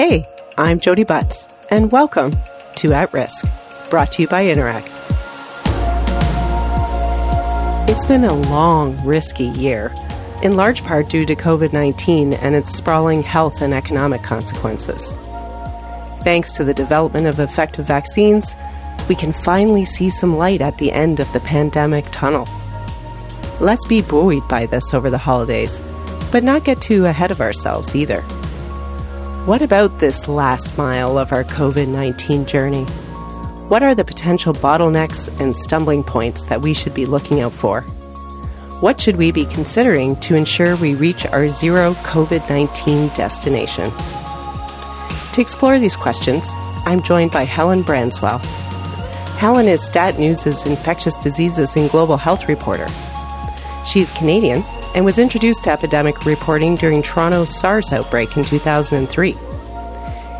Hey, I'm Jodi Butts, and welcome to At Risk, brought to you by Interac. It's been a long, risky year, in large part due to COVID 19 and its sprawling health and economic consequences. Thanks to the development of effective vaccines, we can finally see some light at the end of the pandemic tunnel. Let's be buoyed by this over the holidays, but not get too ahead of ourselves either. What about this last mile of our COVID 19 journey? What are the potential bottlenecks and stumbling points that we should be looking out for? What should we be considering to ensure we reach our zero COVID 19 destination? To explore these questions, I'm joined by Helen Branswell. Helen is Stat News' infectious diseases and global health reporter. She's Canadian and was introduced to epidemic reporting during Toronto's SARS outbreak in 2003.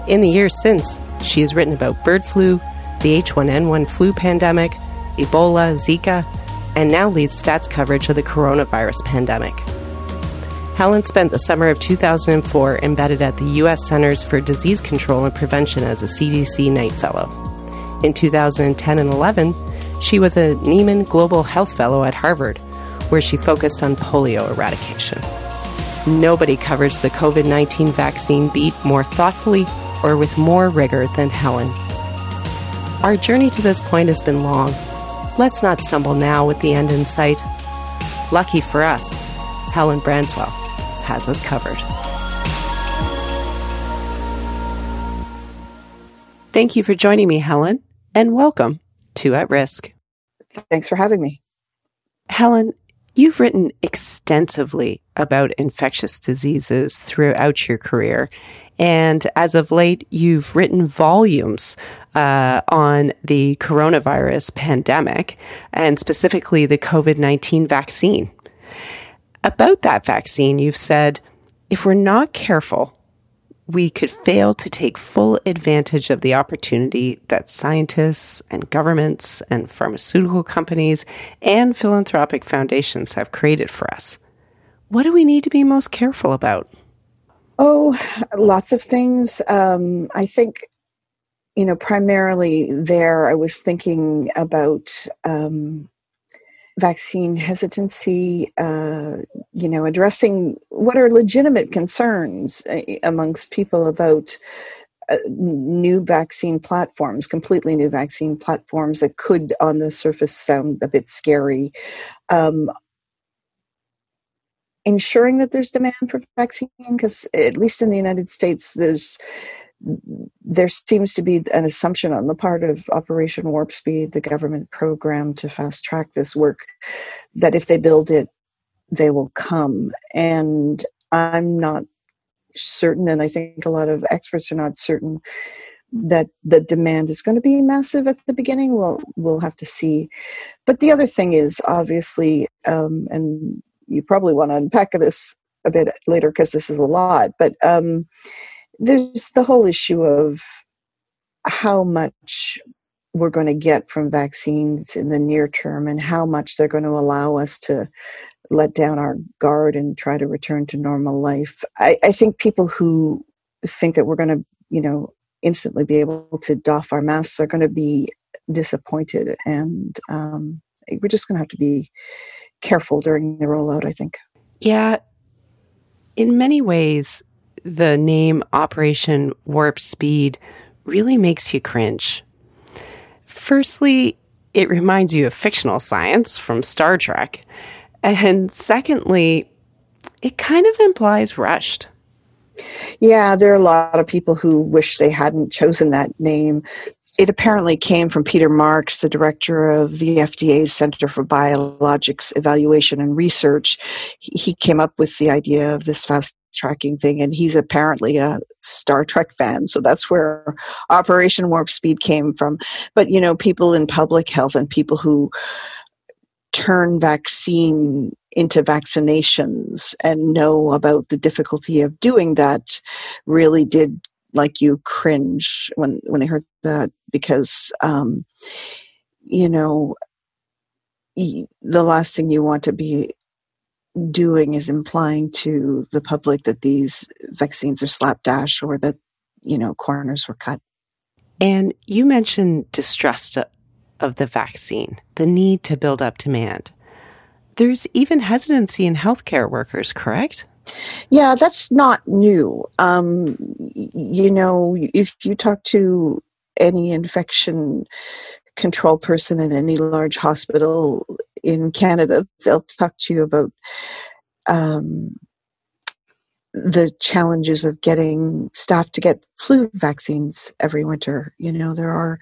In the years since, she has written about bird flu, the H1N1 flu pandemic, Ebola, Zika, and now leads STAT's coverage of the coronavirus pandemic. Helen spent the summer of 2004 embedded at the U.S. Centers for Disease Control and Prevention as a CDC Knight Fellow. In 2010 and 11, she was a Nieman Global Health Fellow at Harvard where she focused on polio eradication. Nobody covers the COVID 19 vaccine beat more thoughtfully or with more rigor than Helen. Our journey to this point has been long. Let's not stumble now with the end in sight. Lucky for us, Helen Branswell has us covered. Thank you for joining me, Helen, and welcome to At Risk. Thanks for having me. Helen, You've written extensively about infectious diseases throughout your career. And as of late, you've written volumes uh, on the coronavirus pandemic and specifically the COVID 19 vaccine. About that vaccine, you've said if we're not careful, we could fail to take full advantage of the opportunity that scientists and governments and pharmaceutical companies and philanthropic foundations have created for us. What do we need to be most careful about? Oh, lots of things. Um, I think, you know, primarily there, I was thinking about um, vaccine hesitancy, uh, you know, addressing what are legitimate concerns uh, amongst people about uh, new vaccine platforms, completely new vaccine platforms that could, on the surface, sound a bit scary. Um, ensuring that there's demand for vaccine, because at least in the United States, there's there seems to be an assumption on the part of Operation Warp Speed, the government program to fast track this work, that if they build it, they will come. And I'm not certain, and I think a lot of experts are not certain that the demand is going to be massive at the beginning. We'll we'll have to see. But the other thing is obviously, um, and you probably want to unpack this a bit later because this is a lot. But um, there's the whole issue of how much we're going to get from vaccines in the near term and how much they're going to allow us to let down our guard and try to return to normal life. I, I think people who think that we're going to, you know, instantly be able to doff our masks are going to be disappointed. And um, we're just going to have to be careful during the rollout, I think. Yeah. In many ways, the name Operation Warp Speed really makes you cringe. Firstly, it reminds you of fictional science from Star Trek. And secondly, it kind of implies rushed. Yeah, there are a lot of people who wish they hadn't chosen that name it apparently came from Peter Marks, the director of the FDA's Center for Biologics Evaluation and Research. He came up with the idea of this fast tracking thing, and he's apparently a Star Trek fan, so that's where Operation Warp Speed came from. But you know, people in public health and people who turn vaccine into vaccinations and know about the difficulty of doing that really did like you cringe when when they heard that because um, you know the last thing you want to be doing is implying to the public that these vaccines are slapdash or that you know, corners were cut. And you mentioned distrust of the vaccine, the need to build up demand. There's even hesitancy in healthcare workers, correct? Yeah, that's not new. Um, you know, if you talk to any infection control person in any large hospital in Canada, they'll talk to you about um, the challenges of getting staff to get flu vaccines every winter. You know, there are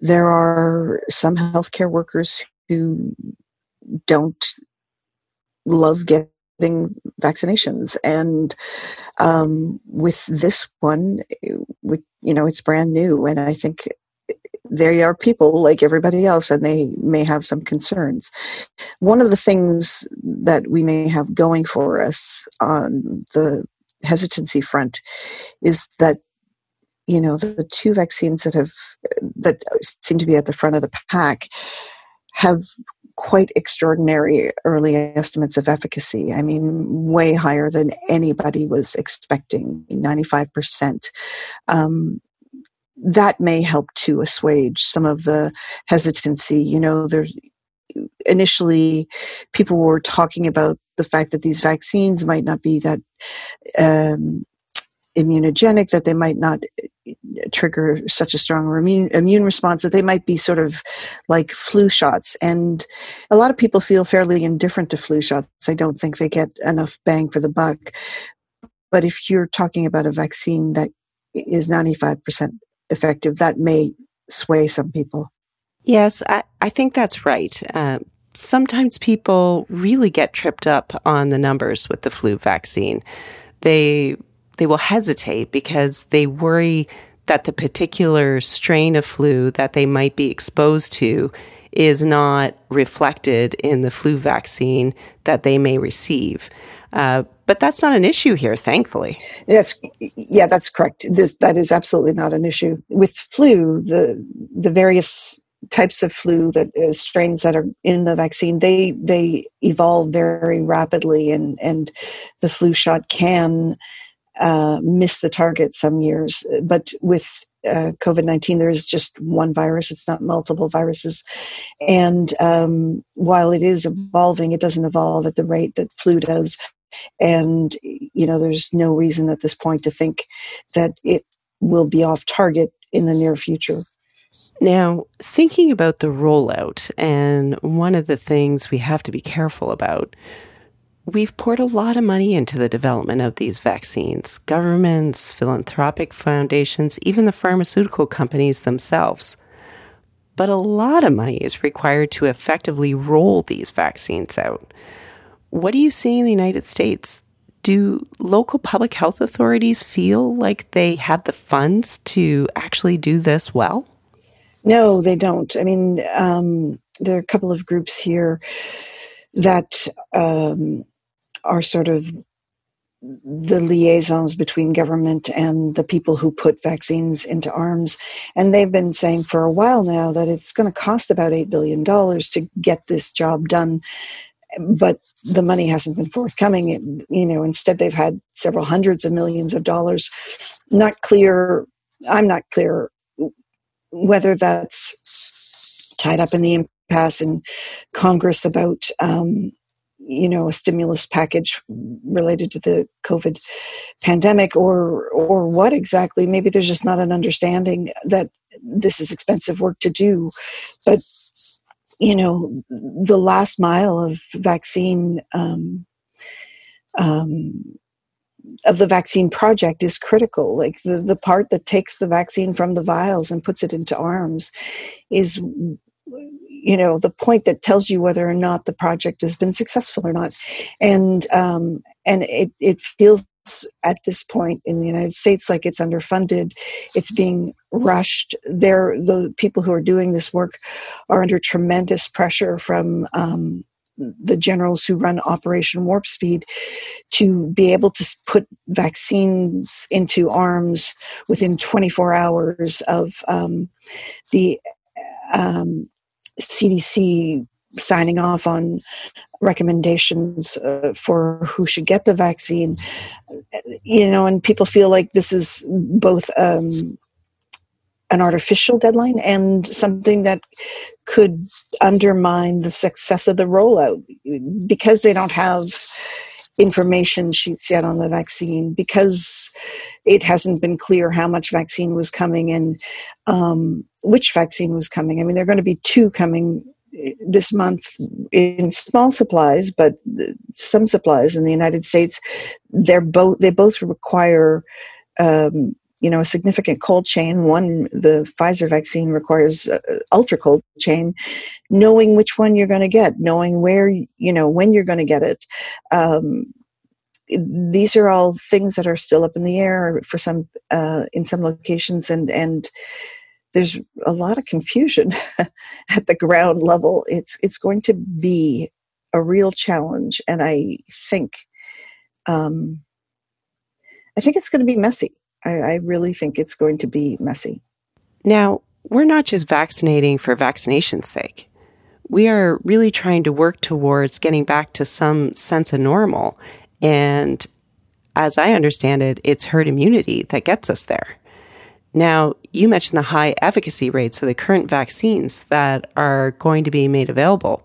there are some healthcare workers who don't love getting vaccinations, and um, with this one, with, you know, it's brand new, and I think there are people like everybody else and they may have some concerns. One of the things that we may have going for us on the hesitancy front is that you know the two vaccines that have that seem to be at the front of the pack have quite extraordinary early estimates of efficacy. I mean, way higher than anybody was expecting, 95%. Um, that may help to assuage some of the hesitancy. You know, there's initially people were talking about the fact that these vaccines might not be that um, immunogenic, that they might not trigger such a strong immune, immune response, that they might be sort of like flu shots. And a lot of people feel fairly indifferent to flu shots. I don't think they get enough bang for the buck. But if you're talking about a vaccine that is 95% effective, that may sway some people. Yes, I, I think that's right. Uh, sometimes people really get tripped up on the numbers with the flu vaccine. They they will hesitate because they worry that the particular strain of flu that they might be exposed to is not reflected in the flu vaccine that they may receive. Uh, but that's not an issue here, thankfully. That's yeah, that's correct. This, that is absolutely not an issue with flu. The the various types of flu that uh, strains that are in the vaccine they they evolve very rapidly and and the flu shot can uh, miss the target some years but with uh, COVID 19, there is just one virus, it's not multiple viruses. And um, while it is evolving, it doesn't evolve at the rate that flu does. And you know there's no reason at this point to think that it will be off target in the near future. Now, thinking about the rollout, and one of the things we have to be careful about, we've poured a lot of money into the development of these vaccines. Governments, philanthropic foundations, even the pharmaceutical companies themselves. But a lot of money is required to effectively roll these vaccines out. What do you see in the United States? Do local public health authorities feel like they have the funds to actually do this well? No, they don't. I mean, um, there are a couple of groups here that um, are sort of the liaisons between government and the people who put vaccines into arms. And they've been saying for a while now that it's going to cost about $8 billion to get this job done but the money hasn't been forthcoming. It, you know, instead they've had several hundreds of millions of dollars. Not clear. I'm not clear whether that's tied up in the impasse in Congress about. Um, you know, a stimulus package related to the COVID pandemic, or or what exactly? Maybe there's just not an understanding that this is expensive work to do, but you know, the last mile of vaccine um, um, of the vaccine project is critical. Like the, the part that takes the vaccine from the vials and puts it into arms is, you know, the point that tells you whether or not the project has been successful or not. And um, and it, it feels at this point in the United States like it's underfunded, it's being rushed. There, the people who are doing this work are under tremendous pressure from um, the generals who run Operation Warp Speed to be able to put vaccines into arms within 24 hours of um, the um, CDC signing off on recommendations uh, for who should get the vaccine. You know, and people feel like this is both um, an artificial deadline and something that could undermine the success of the rollout because they don't have information sheets yet on the vaccine because it hasn't been clear how much vaccine was coming and um, which vaccine was coming. I mean, there are going to be two coming eh, this month in small supplies, but some supplies in the United States, they're both they both require um, you know a significant cold chain. One the pfizer vaccine requires uh, ultra cold chain. Knowing which one you're going to get knowing where you know when you're going to get it um, these are all things that are still up in the air for some uh, in some locations and and there's a lot of confusion at the ground level it's it's going to be a real challenge and i think um, i think it's going to be messy I, I really think it's going to be messy. Now, we're not just vaccinating for vaccination's sake. We are really trying to work towards getting back to some sense of normal. And as I understand it, it's herd immunity that gets us there. Now, you mentioned the high efficacy rates of the current vaccines that are going to be made available.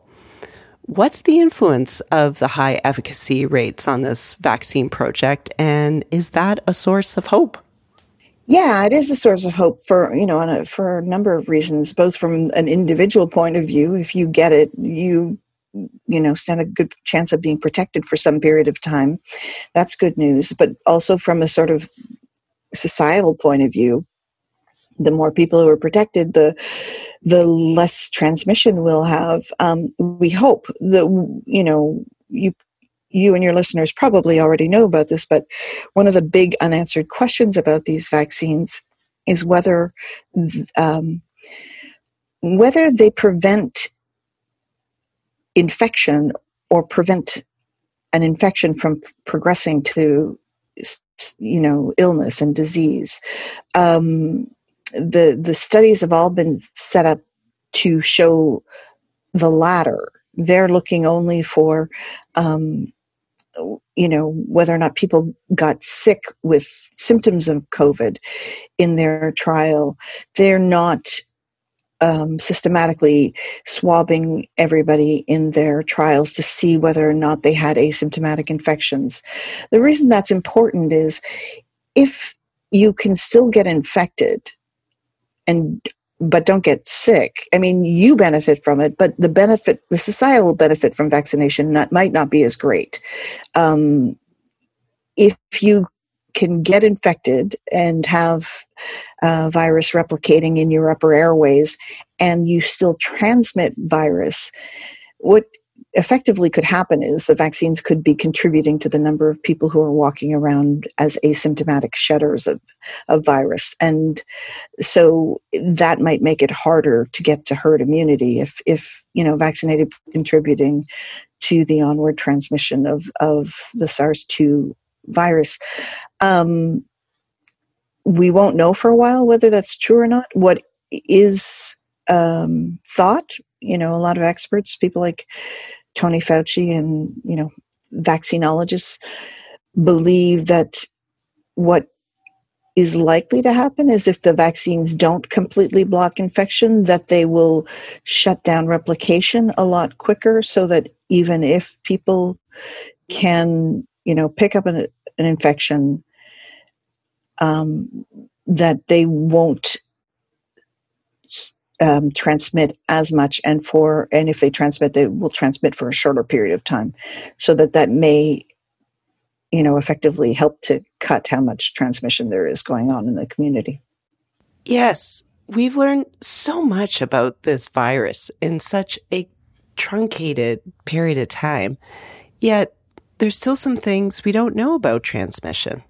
What's the influence of the high efficacy rates on this vaccine project, and is that a source of hope? Yeah, it is a source of hope for you know a, for a number of reasons. Both from an individual point of view, if you get it, you you know stand a good chance of being protected for some period of time. That's good news. But also from a sort of societal point of view, the more people who are protected, the the less transmission we'll have. Um, we hope that you know you you and your listeners probably already know about this, but one of the big unanswered questions about these vaccines is whether um, whether they prevent infection or prevent an infection from progressing to you know illness and disease. Um, the the studies have all been set up to show the latter. They're looking only for um, you know, whether or not people got sick with symptoms of COVID in their trial. They're not um, systematically swabbing everybody in their trials to see whether or not they had asymptomatic infections. The reason that's important is if you can still get infected and but don't get sick. I mean, you benefit from it, but the benefit, the societal benefit from vaccination not, might not be as great. Um, if you can get infected and have uh, virus replicating in your upper airways and you still transmit virus, what effectively could happen is the vaccines could be contributing to the number of people who are walking around as asymptomatic shedders of, of virus. And so that might make it harder to get to herd immunity if, if you know, vaccinated contributing to the onward transmission of, of the SARS-2 virus. Um, we won't know for a while whether that's true or not. What is um, thought, you know, a lot of experts, people like Tony Fauci and you know vaccinologists believe that what is likely to happen is if the vaccines don't completely block infection that they will shut down replication a lot quicker so that even if people can you know pick up an, an infection um, that they won't um, transmit as much and for and if they transmit they will transmit for a shorter period of time. So that that may you know effectively help to cut how much transmission there is going on in the community. Yes we've learned so much about this virus in such a truncated period of time. Yet there's still some things we don't know about transmission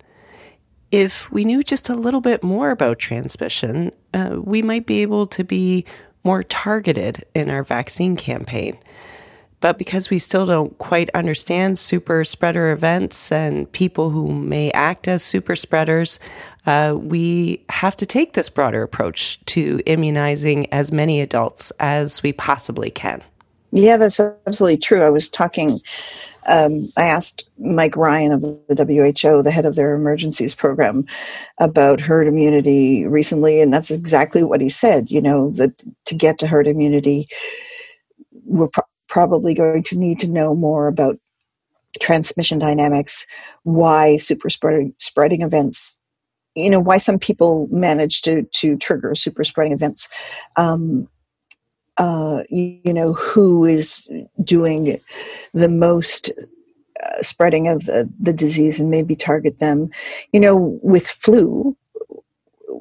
if we knew just a little bit more about transmission, uh, we might be able to be more targeted in our vaccine campaign. But because we still don't quite understand super spreader events and people who may act as super spreaders, uh, we have to take this broader approach to immunizing as many adults as we possibly can. Yeah, that's absolutely true. I was talking, um, I asked Mike Ryan of the WHO, the head of their emergencies program, about herd immunity recently, and that's exactly what he said. You know, that to get to herd immunity, we're pro- probably going to need to know more about transmission dynamics, why super spreading, spreading events you know why some people manage to to trigger super spreading events um, uh, you know who is doing the most uh, spreading of the, the disease and maybe target them. You know with flu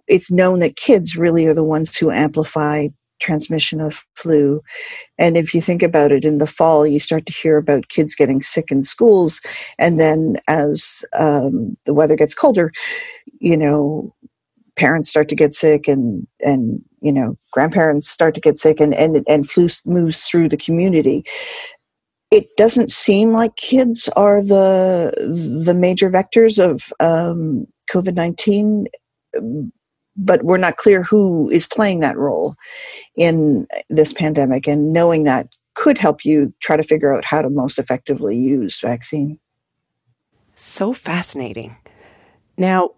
it's known that kids really are the ones who amplify transmission of flu. And if you think about it in the fall you start to hear about kids getting sick in schools. And then as um, the weather gets colder you know parents start to get sick and and you know grandparents start to get sick and and and flu moves through the community. It doesn't seem like kids are the the major vectors of um, covid-19 but we're not clear who is playing that role in this pandemic and knowing that could help you try to figure out how to most effectively use vaccine. So fascinating. Now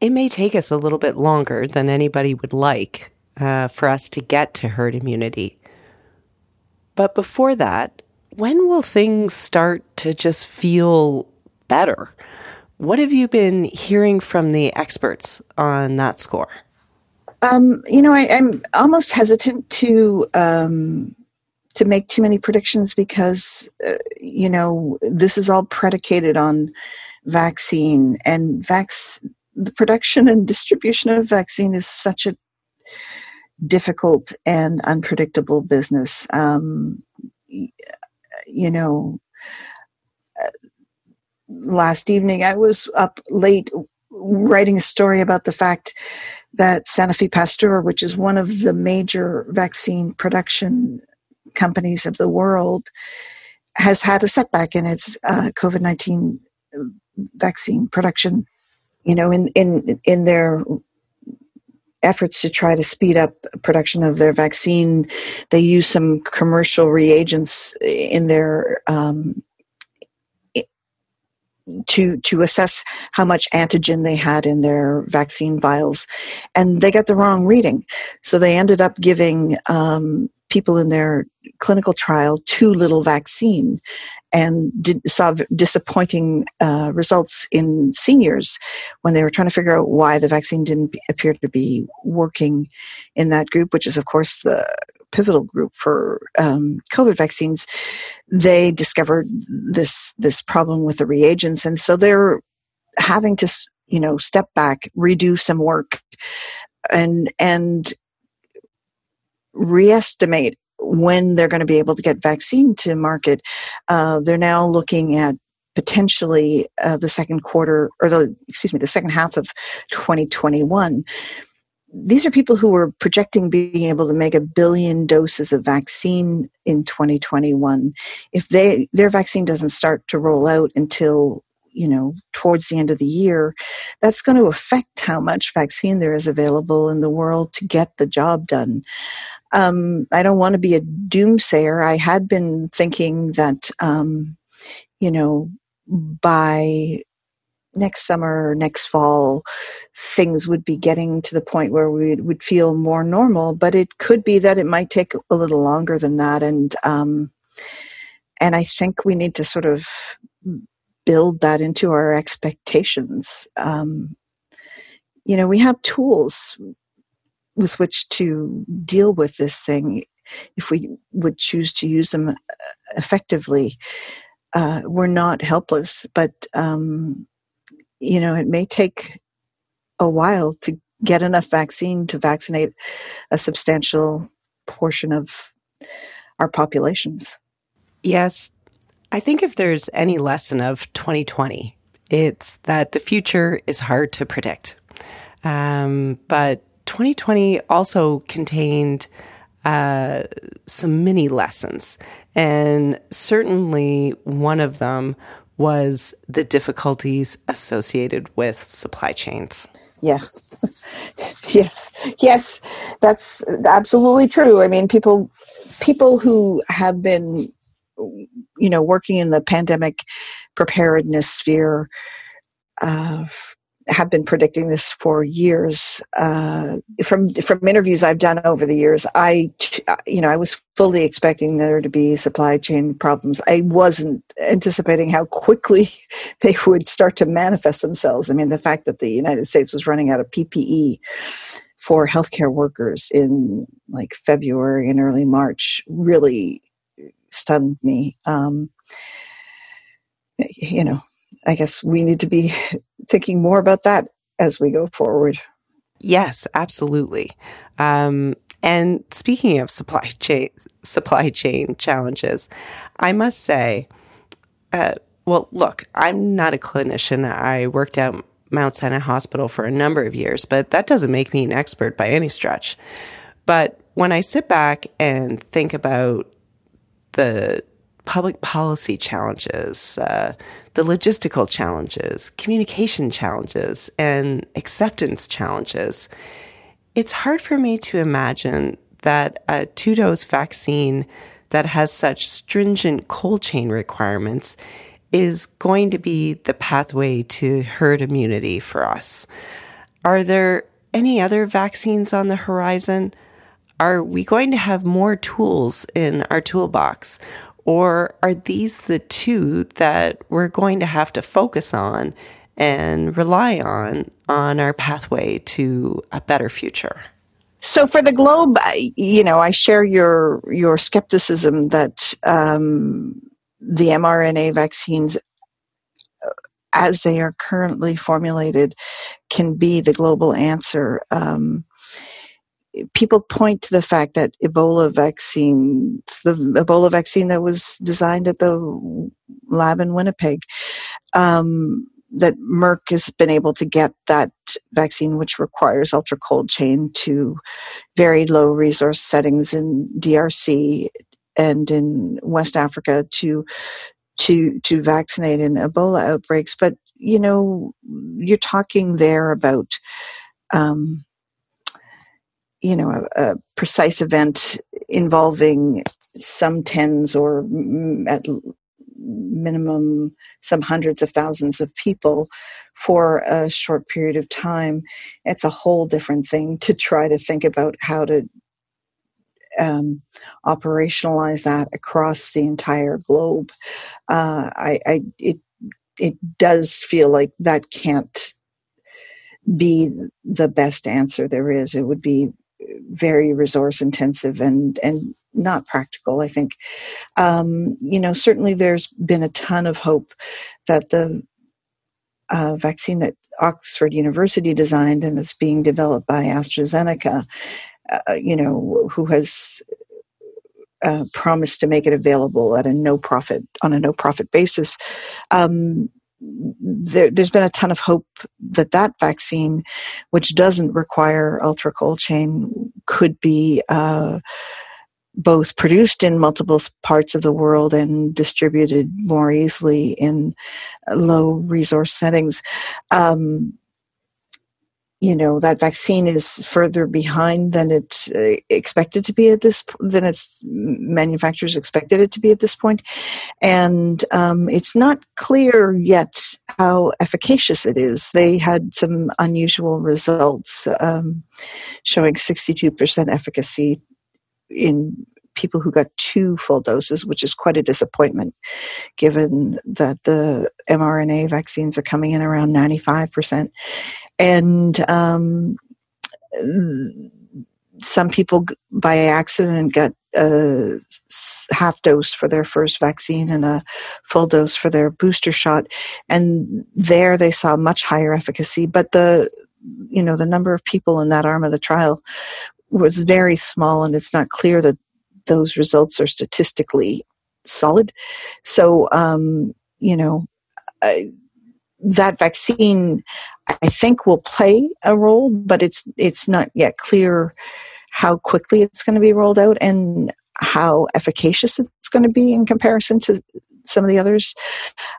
it may take us a little bit longer than anybody would like uh, for us to get to herd immunity. But before that, when will things start to just feel better? What have you been hearing from the experts on that score? Um, you know, I, am almost hesitant to um, to make too many predictions because uh, you know this is all predicated on vaccine and vax the production and distribution of vaccine is such a difficult and unpredictable business. Um, you know, last evening I was up late writing a story about the fact that Sanofi Pasteur, which is one of the major vaccine production companies of the world, has had a setback in its uh, COVID 19 vaccine production you know, in in in their efforts to try to speed up production of their vaccine, they use some commercial reagents in their um, to to assess how much antigen they had in their vaccine vials, and they got the wrong reading. So they ended up giving um, people in their clinical trial too little vaccine and did, saw disappointing uh, results in seniors when they were trying to figure out why the vaccine didn't be, appear to be working in that group, which is, of course, the pivotal group for um, COVID vaccines. They discovered this this problem with the reagents, and so they're having to, you know, step back, redo some work, and and reestimate when they're going to be able to get vaccine to market. Uh, they're now looking at potentially uh, the second quarter or the excuse me the second half of 2021 these are people who were projecting being able to make a billion doses of vaccine in 2021 if they their vaccine doesn't start to roll out until you know towards the end of the year that's going to affect how much vaccine there is available in the world to get the job done um, I don't want to be a doomsayer. I had been thinking that, um, you know, by next summer, next fall, things would be getting to the point where we would feel more normal. But it could be that it might take a little longer than that, and um, and I think we need to sort of build that into our expectations. Um, you know, we have tools with which to deal with this thing if we would choose to use them uh, effectively. Uh, we're not helpless, but um, you know it may take a while to get enough vaccine to vaccinate a substantial portion of our populations. Yes, I think if there's any lesson of 2020, it's that the future is hard to predict. Um, but 2020 also contained uh, some mini lessons. And certainly one of them was the difficulties associated with supply chains. Yeah. yes. Yes. That's absolutely true. I mean, people people who have been, you know, working in the pandemic preparedness sphere uh, have been predicting this for years. Uh, from from interviews I've done over the years, I you know I was fully expecting there to be supply chain problems. I wasn't anticipating how quickly they would start to manifest themselves. I mean, the fact that the United States was running out of PPE for healthcare workers in like February and early March really stunned me. Um, you know, I guess we need to be thinking more about that as we go forward. Yes, absolutely. Um, and speaking of supply chain supply chain challenges, I must say, uh, well, look, I'm not a clinician. I worked at Mount Sinai Hospital for a number of years, but that doesn't make me an expert by any stretch. But when I sit back and think about the public policy challenges, uh, the logistical challenges, communication challenges, and acceptance challenges, it's hard for me to imagine that a two dose vaccine that has such stringent cold chain requirements is going to be the pathway to herd immunity for us. Are there any other vaccines on the horizon? Are we going to have more tools in our toolbox? Or are these the two that we're going to have to focus on and rely on on our pathway to a better future? So for the globe, you know, I share your your skepticism that um, the mRNA vaccines, uh, as they are currently formulated, can be the global answer. Um, people point to the fact that Ebola vaccine, the Ebola vaccine that was designed at the lab in Winnipeg, um, that Merck has been able to get that vaccine, which requires ultra cold chain, to very low resource settings in DRC and in West Africa to to to vaccinate in Ebola outbreaks. But you know, you're talking there about um, you know a, a, precise event involving some tens or at minimum some hundreds of thousands of people for a short period of time it's a whole different thing to try to think about how to um, operationalize that across the entire globe uh, I, I it it does feel like that can't be the best answer there is. It would be very resource intensive and and not practical i think. Um, you know certainly there's been a ton of hope that the uh, vaccine that oxford university designed and is being developed by astrazeneca uh, you know who has uh, promised to make it available at a no profit on a no profit basis um, there, has been a ton of hope that that vaccine, which doesn't require ultra cold chain, could be uh, both produced in multiple parts of the world and distributed more easily in low resource settings. Um, you know that vaccine is further behind than it's uh, expected to be at this than its manufacturers expected it to be at this point. And um, it's not clear yet how efficacious it is. They had some unusual results um, showing 62% efficacy in people who got two full doses, which is quite a disappointment given that the mRNA vaccines are coming in around 95% and um, some people by accident got a half dose for their first vaccine and a full dose for their booster shot. And there they saw much higher efficacy but the you know the number of people in that arm of the trial was very small and it's not clear that those results are statistically solid so um, you know I, that vaccine I think will play a role, but it's it's not yet clear how quickly it's going to be rolled out and how efficacious it's going to be in comparison to some of the others.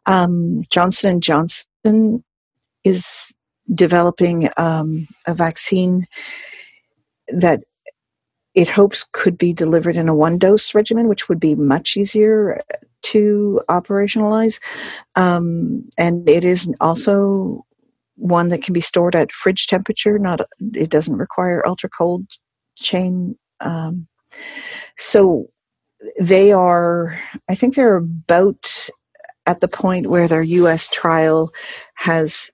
Um, Johnson and Johnson is developing um, a vaccine that it hopes could be delivered in a one dose regimen, which would be much easier to operationalize. Um, and it is also one that can be stored at fridge temperature. Not it doesn't require ultra cold chain. Um, so they are. I think they're about at the point where their U.S. trial has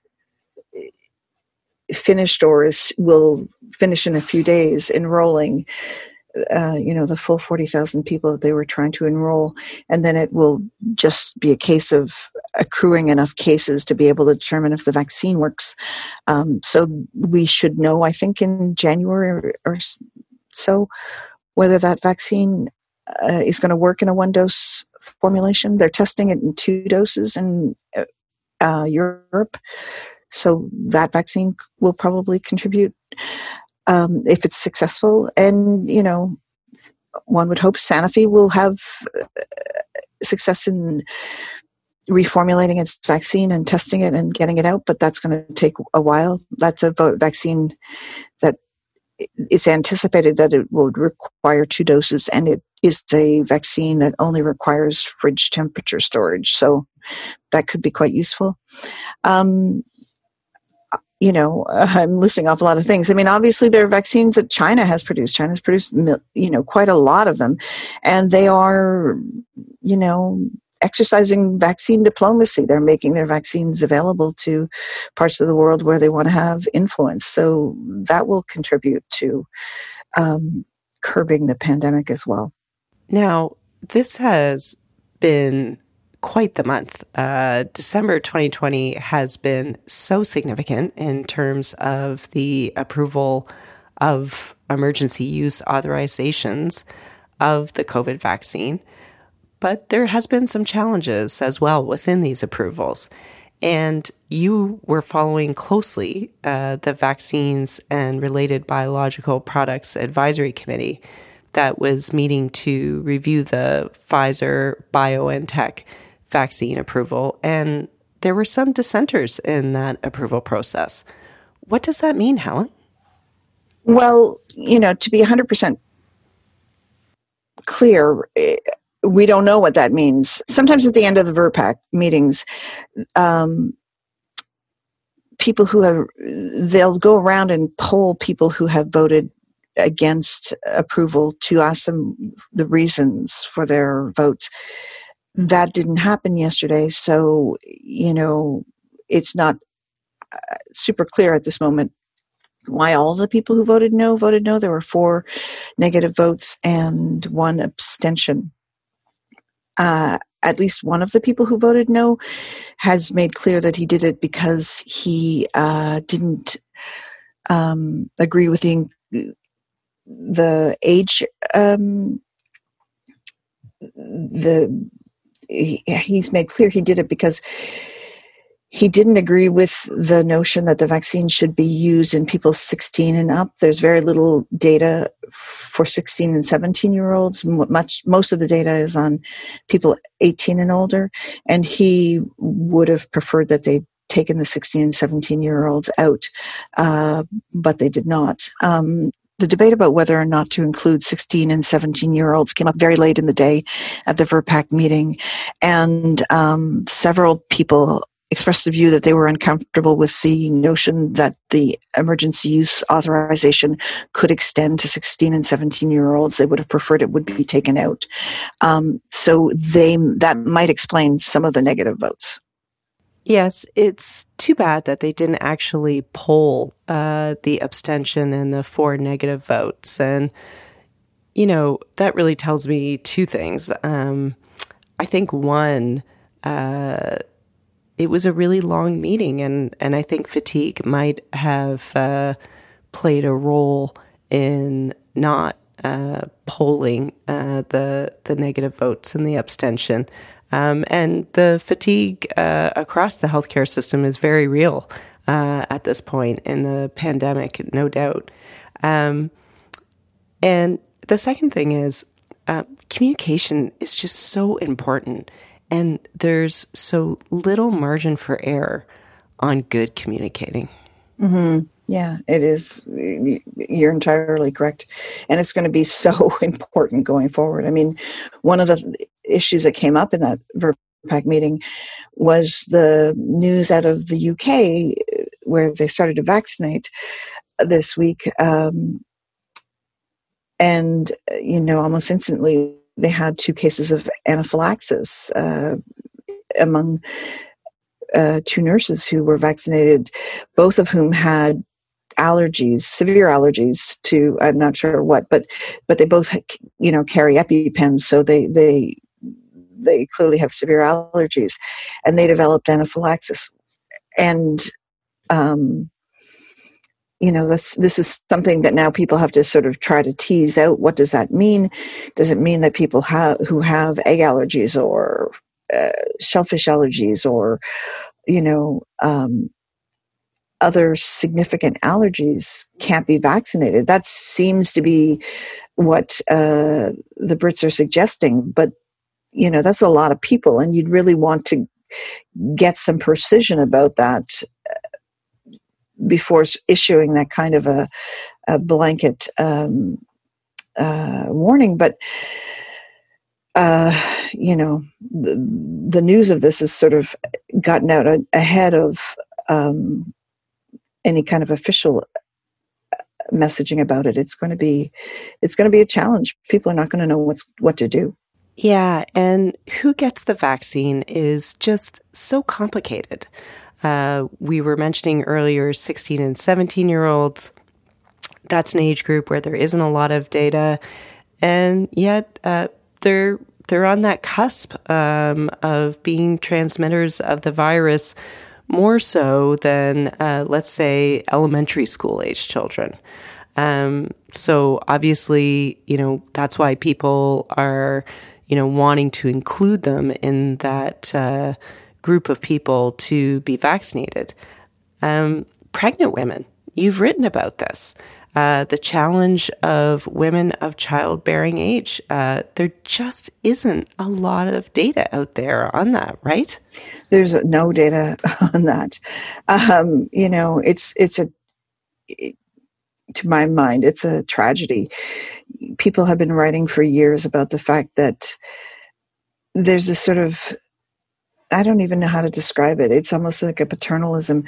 finished or is will finish in a few days enrolling uh, you know the full 40,000 people that they were trying to enroll. And then it will just be a case of accruing enough cases to be able to determine if the vaccine works. Um, so we should know i think in january or, so whether that vaccine uh, is going to work in a one dose formulation. They're testing it in two doses in uh, europe. So that vaccine will probably contribute um, if it's successful. And, you know, one would hope Sanofi will have uh, success in reformulating its vaccine and testing it and getting it out, but that's going to take a while. That's a vaccine that it's anticipated that it will require two doses, and it is a vaccine that only requires fridge temperature storage. So that could be quite useful. Um, you know, I'm listing off a lot of things. I mean, obviously, there are vaccines that China has produced. China has produced, you know, quite a lot of them, and they are, you know, exercising vaccine diplomacy. They're making their vaccines available to parts of the world where they want to have influence. So that will contribute to um, curbing the pandemic as well. Now, this has been quite the month. Uh, December 2020 has been so significant in terms of the approval of emergency use authorizations of the COVID vaccine. But there has been some challenges as well within these approvals. And you were following closely uh, the Vaccines and Related Biological Products Advisory Committee that was meeting to review the Pfizer BioNTech vaccine approval, and there were some dissenters in that approval process. What does that mean, Helen? Well, you know, to be 100% clear, we don't know what that means. Sometimes at the end of the VRBPAC meetings, um, people who have, they'll go around and poll people who have voted against approval to ask them the reasons for their votes that didn't happen yesterday. So, you know, it's not uh, super clear at this moment why all the people who voted no voted no. There were four negative votes and one abstention. Uh, at least one of the people who voted no has made clear that he did it because he uh, didn't um, agree with the the age um, the he, he's made clear he did it because he didn't agree with the notion that the vaccine should be used in people 16 and up. There's very little data for 16 and 17 year olds. Much most of the data is on people 18 and older, and he would have preferred that they taken the 16 and 17 year olds out, uh, but they did not. Um, the debate about whether or not to include 16 and 17 year olds came up very late in the day at the VRBPAC meeting, and um, several people expressed the view that they were uncomfortable with the notion that the emergency use authorization could extend to 16 and 17 year olds. They would have preferred it would be taken out. Um, so they that might explain some of the negative votes. Yes, it's too bad that they didn't actually poll uh, the abstention and the four negative votes. And, you know, that really tells me two things. Um, I think one, uh, it was a really long meeting, and, and I think fatigue might have uh, played a role in not uh, polling uh, the the negative votes and the abstention. Um, and the fatigue uh, across the healthcare system is very real uh, at this point in the pandemic, no doubt. Um, and the second thing is uh, communication is just so important, and there's so little margin for error on good communicating. Mm-hmm. Yeah, it is. You're entirely correct. And it's going to be so important going forward. I mean, one of the issues that came up in that VRBPAC meeting was the news out of the UK where they started to vaccinate this week. Um, and, you know, almost instantly they had two cases of anaphylaxis uh, among uh, two nurses who were vaccinated, both of whom had allergies, severe allergies to I'm not sure what, but but they both you know carry EpiPens, so they they they clearly have severe allergies, and they developed anaphylaxis, and um, you know this this is something that now people have to sort of try to tease out. What does that mean? Does it mean that people have who have egg allergies or uh, shellfish allergies or you know um, other significant allergies can't be vaccinated. That seems to be what uh, the Brits are suggesting. But, you know, that's a lot of people, and you'd really want to get some precision about that uh, before issuing that kind of a, a blanket um, uh, warning. But, uh, you know, the, the, news of this has sort of gotten out ahead of um, any kind of official uh, messaging about it. It's going to be it's going to be a challenge. People are not going to know what's what to do yeah and who gets the vaccine is just so complicated uh, we were mentioning earlier 16 and 17 year olds that's an age group where there isn't a lot of data and yet uh, they're they're on that cusp um, of being transmitters of the virus more so than, uh, let's say, elementary school age children. Um, so obviously, you know, that's why people are, you know, wanting to include them in that uh, group of people to be vaccinated. Um, pregnant women, you've written about this uh, the challenge of women of childbearing age. Uh, there just isn't a lot of data out there on that, right? There's no data on that. Um, you know, it's it's a it, to my mind, it's a tragedy. People have been writing for years about the fact that there's a sort of I don't even know how to describe it. It's almost like a paternalism.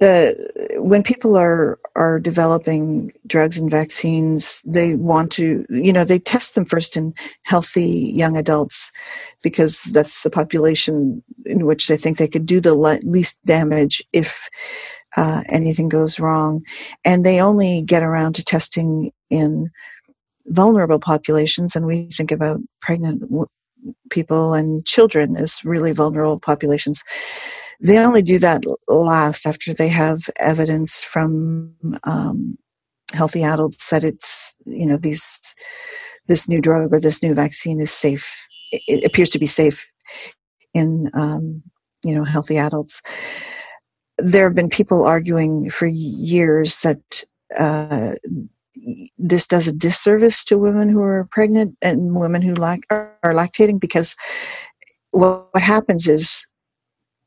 The when people are are developing drugs and vaccines, they want to, you know, they test them first in healthy young adults because that's the population in which they think they could do the least damage if uh, anything goes wrong, and they only get around to testing in vulnerable populations and we think about pregnant people and children as really vulnerable populations. They only do that last after they have evidence from um, healthy adults that it's you know these this new drug or this new vaccine is safe. It appears to be safe in um, you know healthy adults. There have been people arguing for years that uh, this does a disservice to women who are pregnant and women who lac- are lactating because what, what happens is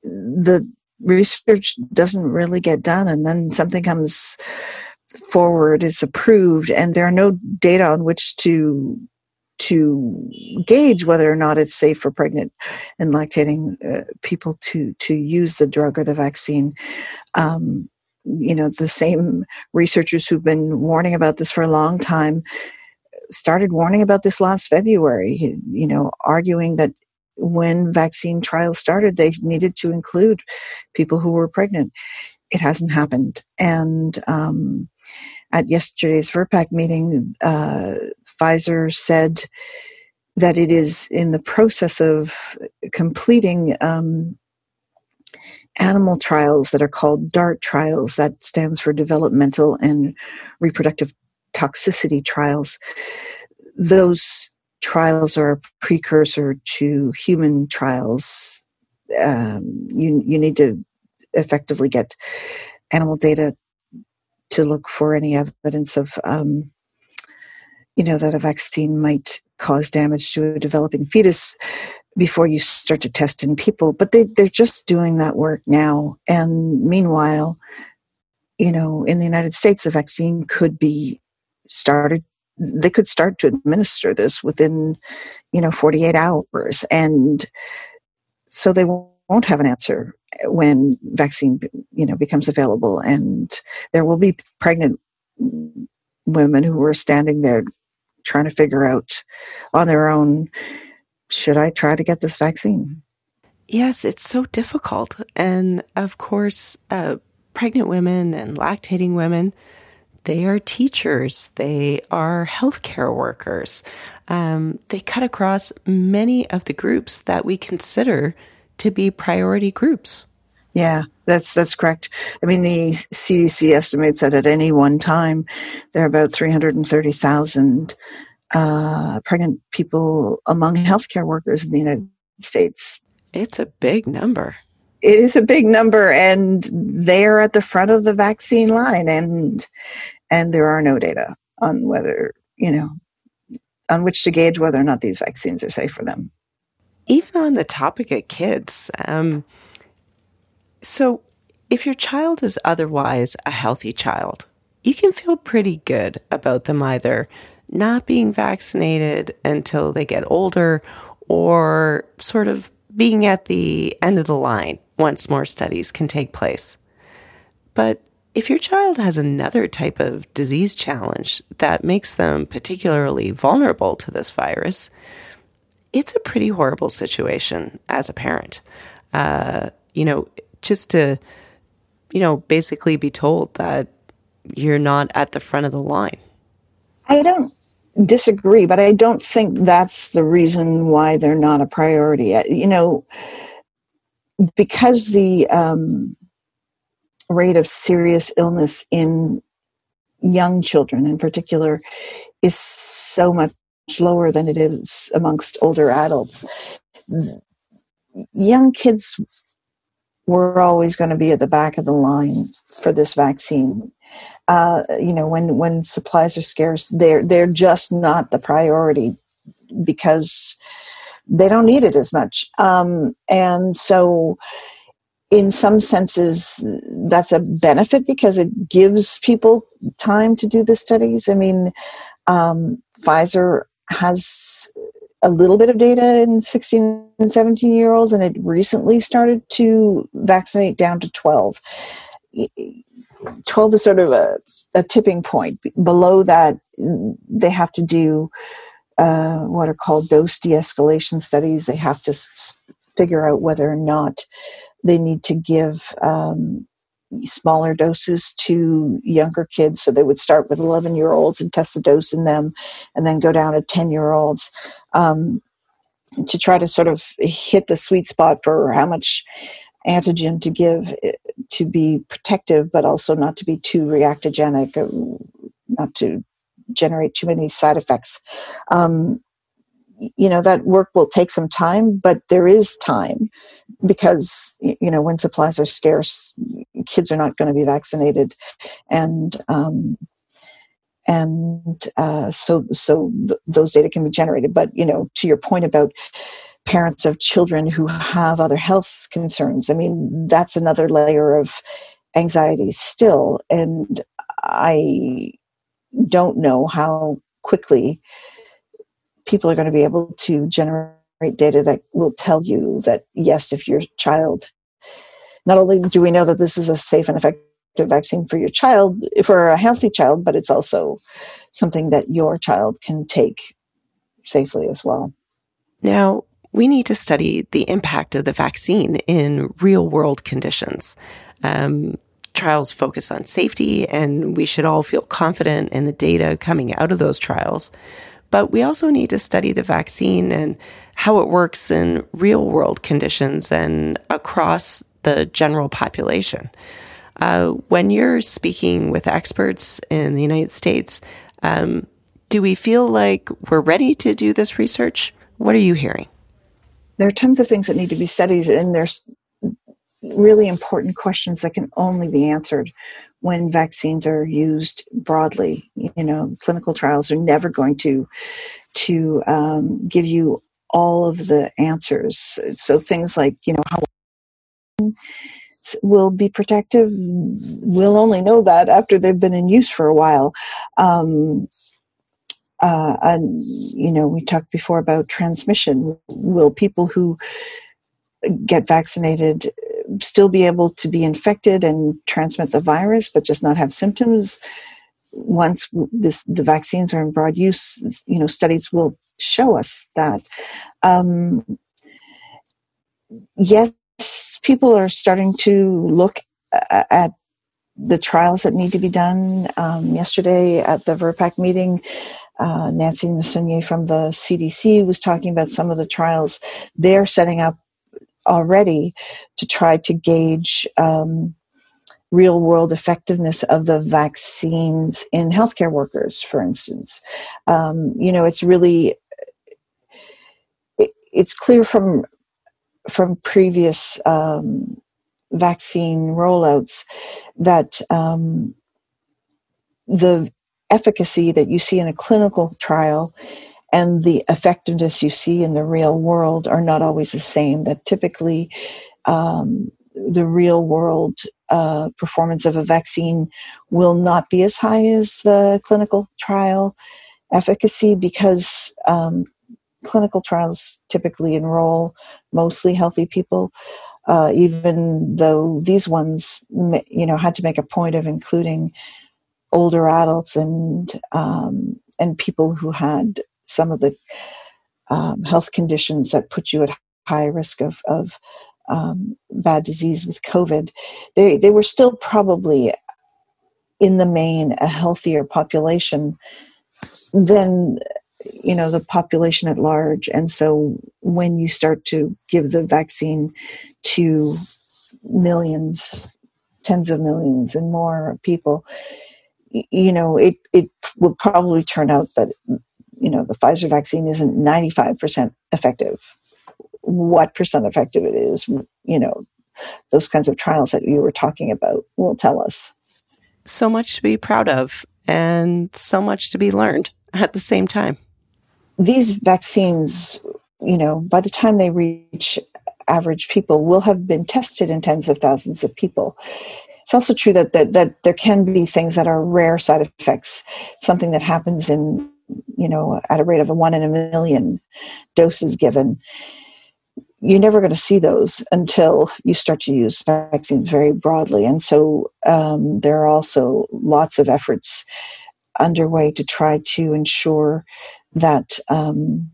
the research doesn't really get done and then something comes forward it's approved and there are no data on which to to gauge whether or not it's safe for pregnant and lactating uh, people to to use the drug or the vaccine. Um, you know the same researchers who've been warning about this for a long time started warning about this last february you know arguing that when vaccine trials started they needed to include people who were pregnant. It hasn't happened. And um, at yesterday's VRBPAC meeting uh, pfizer said that it is in the process of completing um, animal trials that are called DART trials. That stands for Developmental and Reproductive Toxicity Trials. Those trials are a precursor to human trials. Um, you you need to effectively get animal data to look for any evidence of um, you know that a vaccine might cause damage to a developing fetus before you start to test in people. But they, they're just doing that work now. And meanwhile, you know, in the United States, the vaccine could be started. They could start to administer this within, you know, 48 hours. And so they won't have an answer when vaccine, you know, becomes available. And there will be pregnant women who are standing there trying to figure out on their own should I try to get this vaccine? Yes, it's so difficult. And of course, uh, pregnant women and lactating women, they are teachers, they are healthcare workers. Um, they cut across many of the groups that we consider to be priority groups. Yeah, that's that's correct. I mean, the CDC estimates that at any one time there are about three hundred and thirty thousand uh, pregnant people among healthcare workers in the United States. It's a big number. It is a big number, and they are at the front of the vaccine line, and and there are no data on whether you know on which to gauge whether or not these vaccines are safe for them. Even on the topic of kids, um, so if your child is otherwise a healthy child, you can feel pretty good about them either not being vaccinated until they get older or sort of being at the end of the line once more studies can take place. But if your child has another type of disease challenge that makes them particularly vulnerable to this virus, it's a pretty horrible situation as a parent. Uh, you know, just to, you know, basically be told that you're not at the front of the line. I don't disagree, but I don't think that's the reason why they're not a priority. Uh, you know, because the um, rate of serious illness in young children in particular is so much lower than it is amongst older adults. Young kids were always going to be at the back of the line for this vaccine uh, you know, when when supplies are scarce, they're they're just not the priority because they don't need it as much. Um, and so, in some senses, that's a benefit because it gives people time to do the studies. I mean, um, Pfizer has a little bit of data in 16 and 17 year olds, and it recently started to vaccinate down to 12 12 is sort of a, a tipping point. Below that, they have to do uh, what are called dose de escalation studies. They have to s- figure out whether or not they need to give um, smaller doses to younger kids. So they would start with 11 year olds and test the dose in them and then go down to 10 year olds. Um, to try to sort of hit the sweet spot for how much antigen to give eh, to be protective, but also not to be too reactogenic, not to generate too many side effects. Um, you know that work will take some time, but there is time because you know when supplies are scarce, kids are not going to be vaccinated, and um, and uh, so so th- those data can be generated. But you know, to your point about parents of children who have other health concerns. I mean, that's another layer of anxiety still. And I don't know how quickly people are going to be able to generate data that will tell you that, yes, if your child, not only do we know that this is a safe and effective vaccine for your child, for a healthy child, but it's also something that your child can take safely as well. Now, we need to study the impact of the vaccine in real world conditions. Um, trials focus on safety, and we should all feel confident in the data coming out of those trials. But we also need to study the vaccine and how it works in real world conditions and across the general population. Uh, when you're speaking with experts in the United States, um, do we feel like we're ready to do this research? What are you hearing? there are tons of things that need to be studied and there's really important questions that can only be answered when vaccines are used broadly you know clinical trials are never going to to um, give you all of the answers so things like you know how will be protective, we'll only know that after they've been in use for a while. Um, uh, and you know, we talked before about transmission. Will people who get vaccinated still be able to be infected and transmit the virus, but just not have symptoms? Once this, the vaccines are in broad use, you know, studies will show us that. Um, yes, people are starting to look at the trials that need to be done. Um, yesterday at the VRBPAC meeting, uh, Nancy Messonnier from the CDC was talking about some of the trials they're setting up already to try to gauge um, real world effectiveness of the vaccines in healthcare workers, for instance. Um, you know, it's really it, it's clear from from previous um, vaccine rollouts that um, the efficacy that you see in a clinical trial and the effectiveness you see in the real world are not always the same. That typically um, the real world uh, performance of a vaccine will not be as high as the clinical trial efficacy because um, clinical trials typically enroll mostly healthy people. Uh, even though these ones, you know, had to make a point of including older adults and um, and people who had some of the um, health conditions that put you at high risk of, of um, bad disease with COVID, they, they were still probably in the main a healthier population than you know the population at large. And so when you start to give the vaccine to millions tens of millions and more people you know it it will probably turn out that you know the Pfizer vaccine isn't 95% effective. What percent effective it is you know those kinds of trials that you were talking about will tell us. So much to be proud of and so much to be learned at the same time these vaccines you know by the time they reach average people will have been tested in tens of thousands of people it's also true that, that that there can be things that are rare side effects something that happens in you know, at a rate of a one in a million doses given, you're never going to see those until you start to use vaccines very broadly. And so um, there are also lots of efforts underway to try to ensure that um,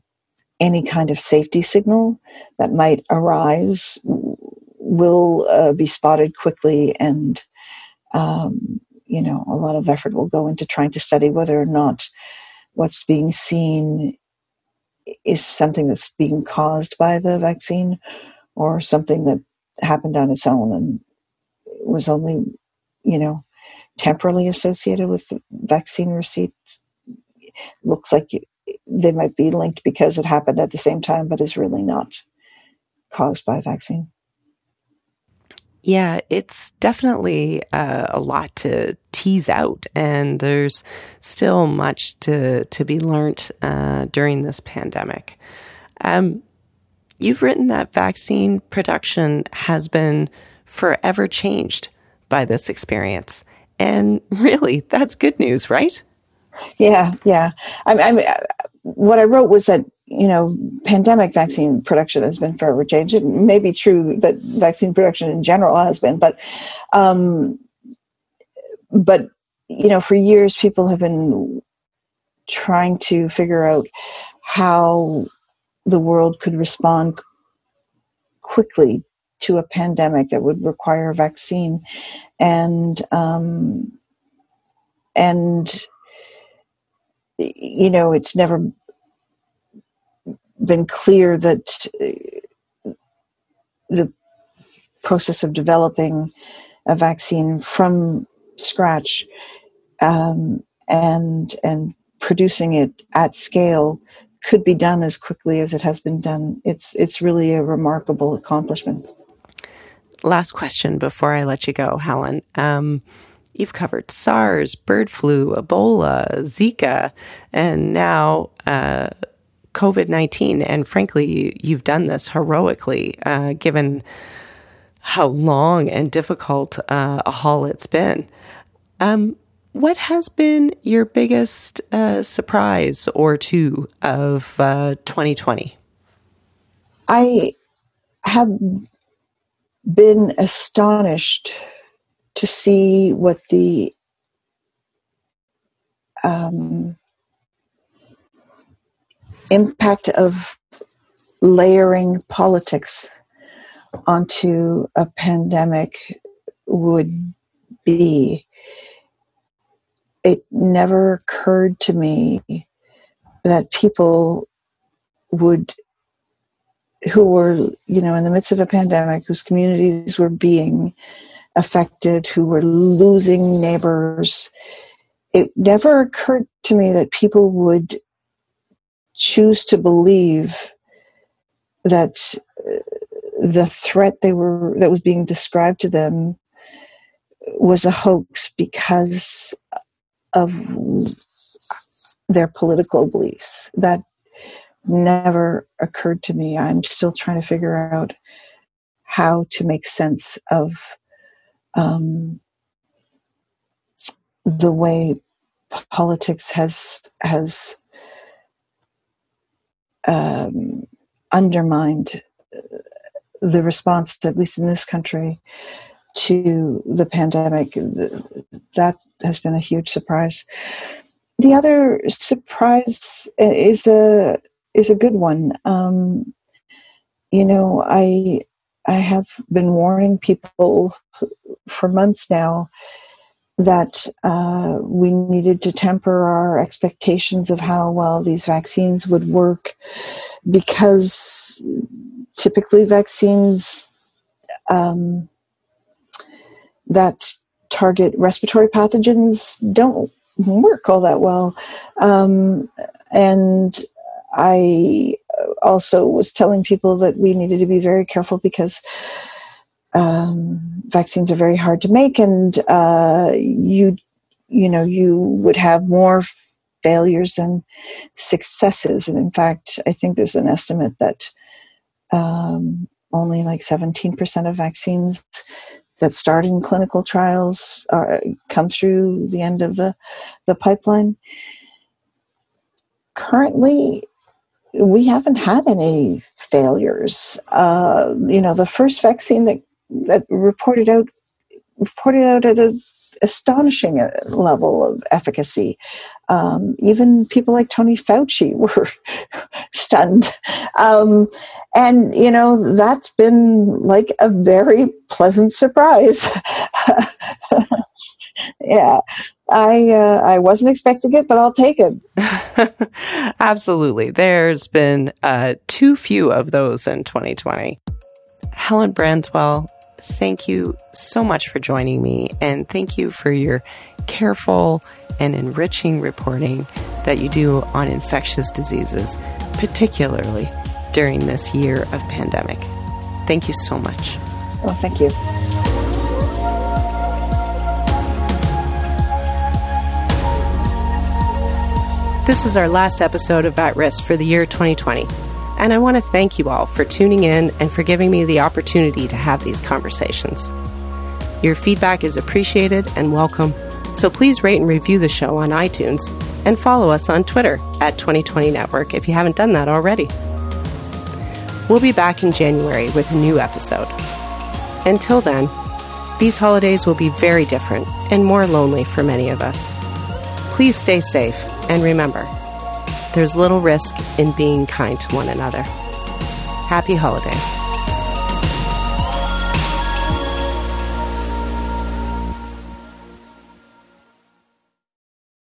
any kind of safety signal that might arise will uh, be spotted quickly and um, you know a lot of effort will go into trying to study whether or not what's being seen is something that's being caused by the vaccine or something that happened on its own and was only, you know, temporarily associated with vaccine receipts. Looks like they might be linked because it happened at the same time, but is really not caused by a vaccine. Yeah, it's definitely uh, a lot to tease out, and there's still much to to be learned uh, during this pandemic. Um, you've written that vaccine production has been forever changed by this experience, and really, that's good news, right? Yeah, yeah. I, I, what I wrote was that you know, pandemic vaccine production has been forever changed. It may be true that vaccine production in general has been, but, um, but you know, for years people have been trying to figure out how the world could respond quickly to a pandemic that would require a vaccine, and um, and you know, it's never been clear that uh, the process of developing a vaccine from scratch um, and and producing it at scale could be done as quickly as it has been done. It's it's really a remarkable accomplishment. Last question before I let you go, Helen. Um, you've covered SARS, bird flu, Ebola, Zika, and now uh, COVID 19. And frankly, you, have done this heroically, uh, given how long and difficult uh, a haul it's been. Um, what has been your biggest uh, surprise or two of uh, 2020? I have been astonished to see what the um, impact of layering politics onto a pandemic would be. It never occurred to me that people would who were you know in the midst of a pandemic whose communities were being affected who were losing neighbors. It never occurred to me that people would choose to believe that uh, the threat they were that was being described to them was a hoax because of their political beliefs. That never occurred to me. I'm still trying to figure out how to make sense of um, the way politics has has um, undermined the response, at least in this country, to the pandemic. That has been a huge surprise. The other surprise is a is a good one. Um, you know, I I have been warning people for months now that uh, we needed to temper our expectations of how well these vaccines would work because typically vaccines um, that target respiratory pathogens don't work all that well. Um, and I also was telling people that we needed to be very careful because um, vaccines are very hard to make, and uh, you you know you would have more failures than successes. And in fact, I think there's an estimate that um, only like 17% of vaccines that start in clinical trials are, come through the end of the, the pipeline. Currently, we haven't had any failures. Uh, you know, the first vaccine that that reported out reported out at an astonishing level of efficacy. Um, even people like Tony Fauci were stunned. Um, and, you know, that's been like a very pleasant surprise. yeah. I uh, I wasn't expecting it, but I'll take it. Absolutely, there's been uh, too few of those in 2020. Helen Branswell, thank you so much for joining me, and thank you for your careful and enriching reporting that you do on infectious diseases, particularly during this year of pandemic. Thank you so much. Well, thank you. This is our last episode of At Risk for the year 2020. And I want to thank you all for tuning in and for giving me the opportunity to have these conversations. Your feedback is appreciated and welcome, so please rate and review the show on iTunes and follow us on Twitter at 2020 Network if you haven't done that already. We'll be back in January with a new episode. Until then, these holidays will be very different and more lonely for many of us. Please stay safe and remember, there's little risk in being kind to one another. Happy holidays.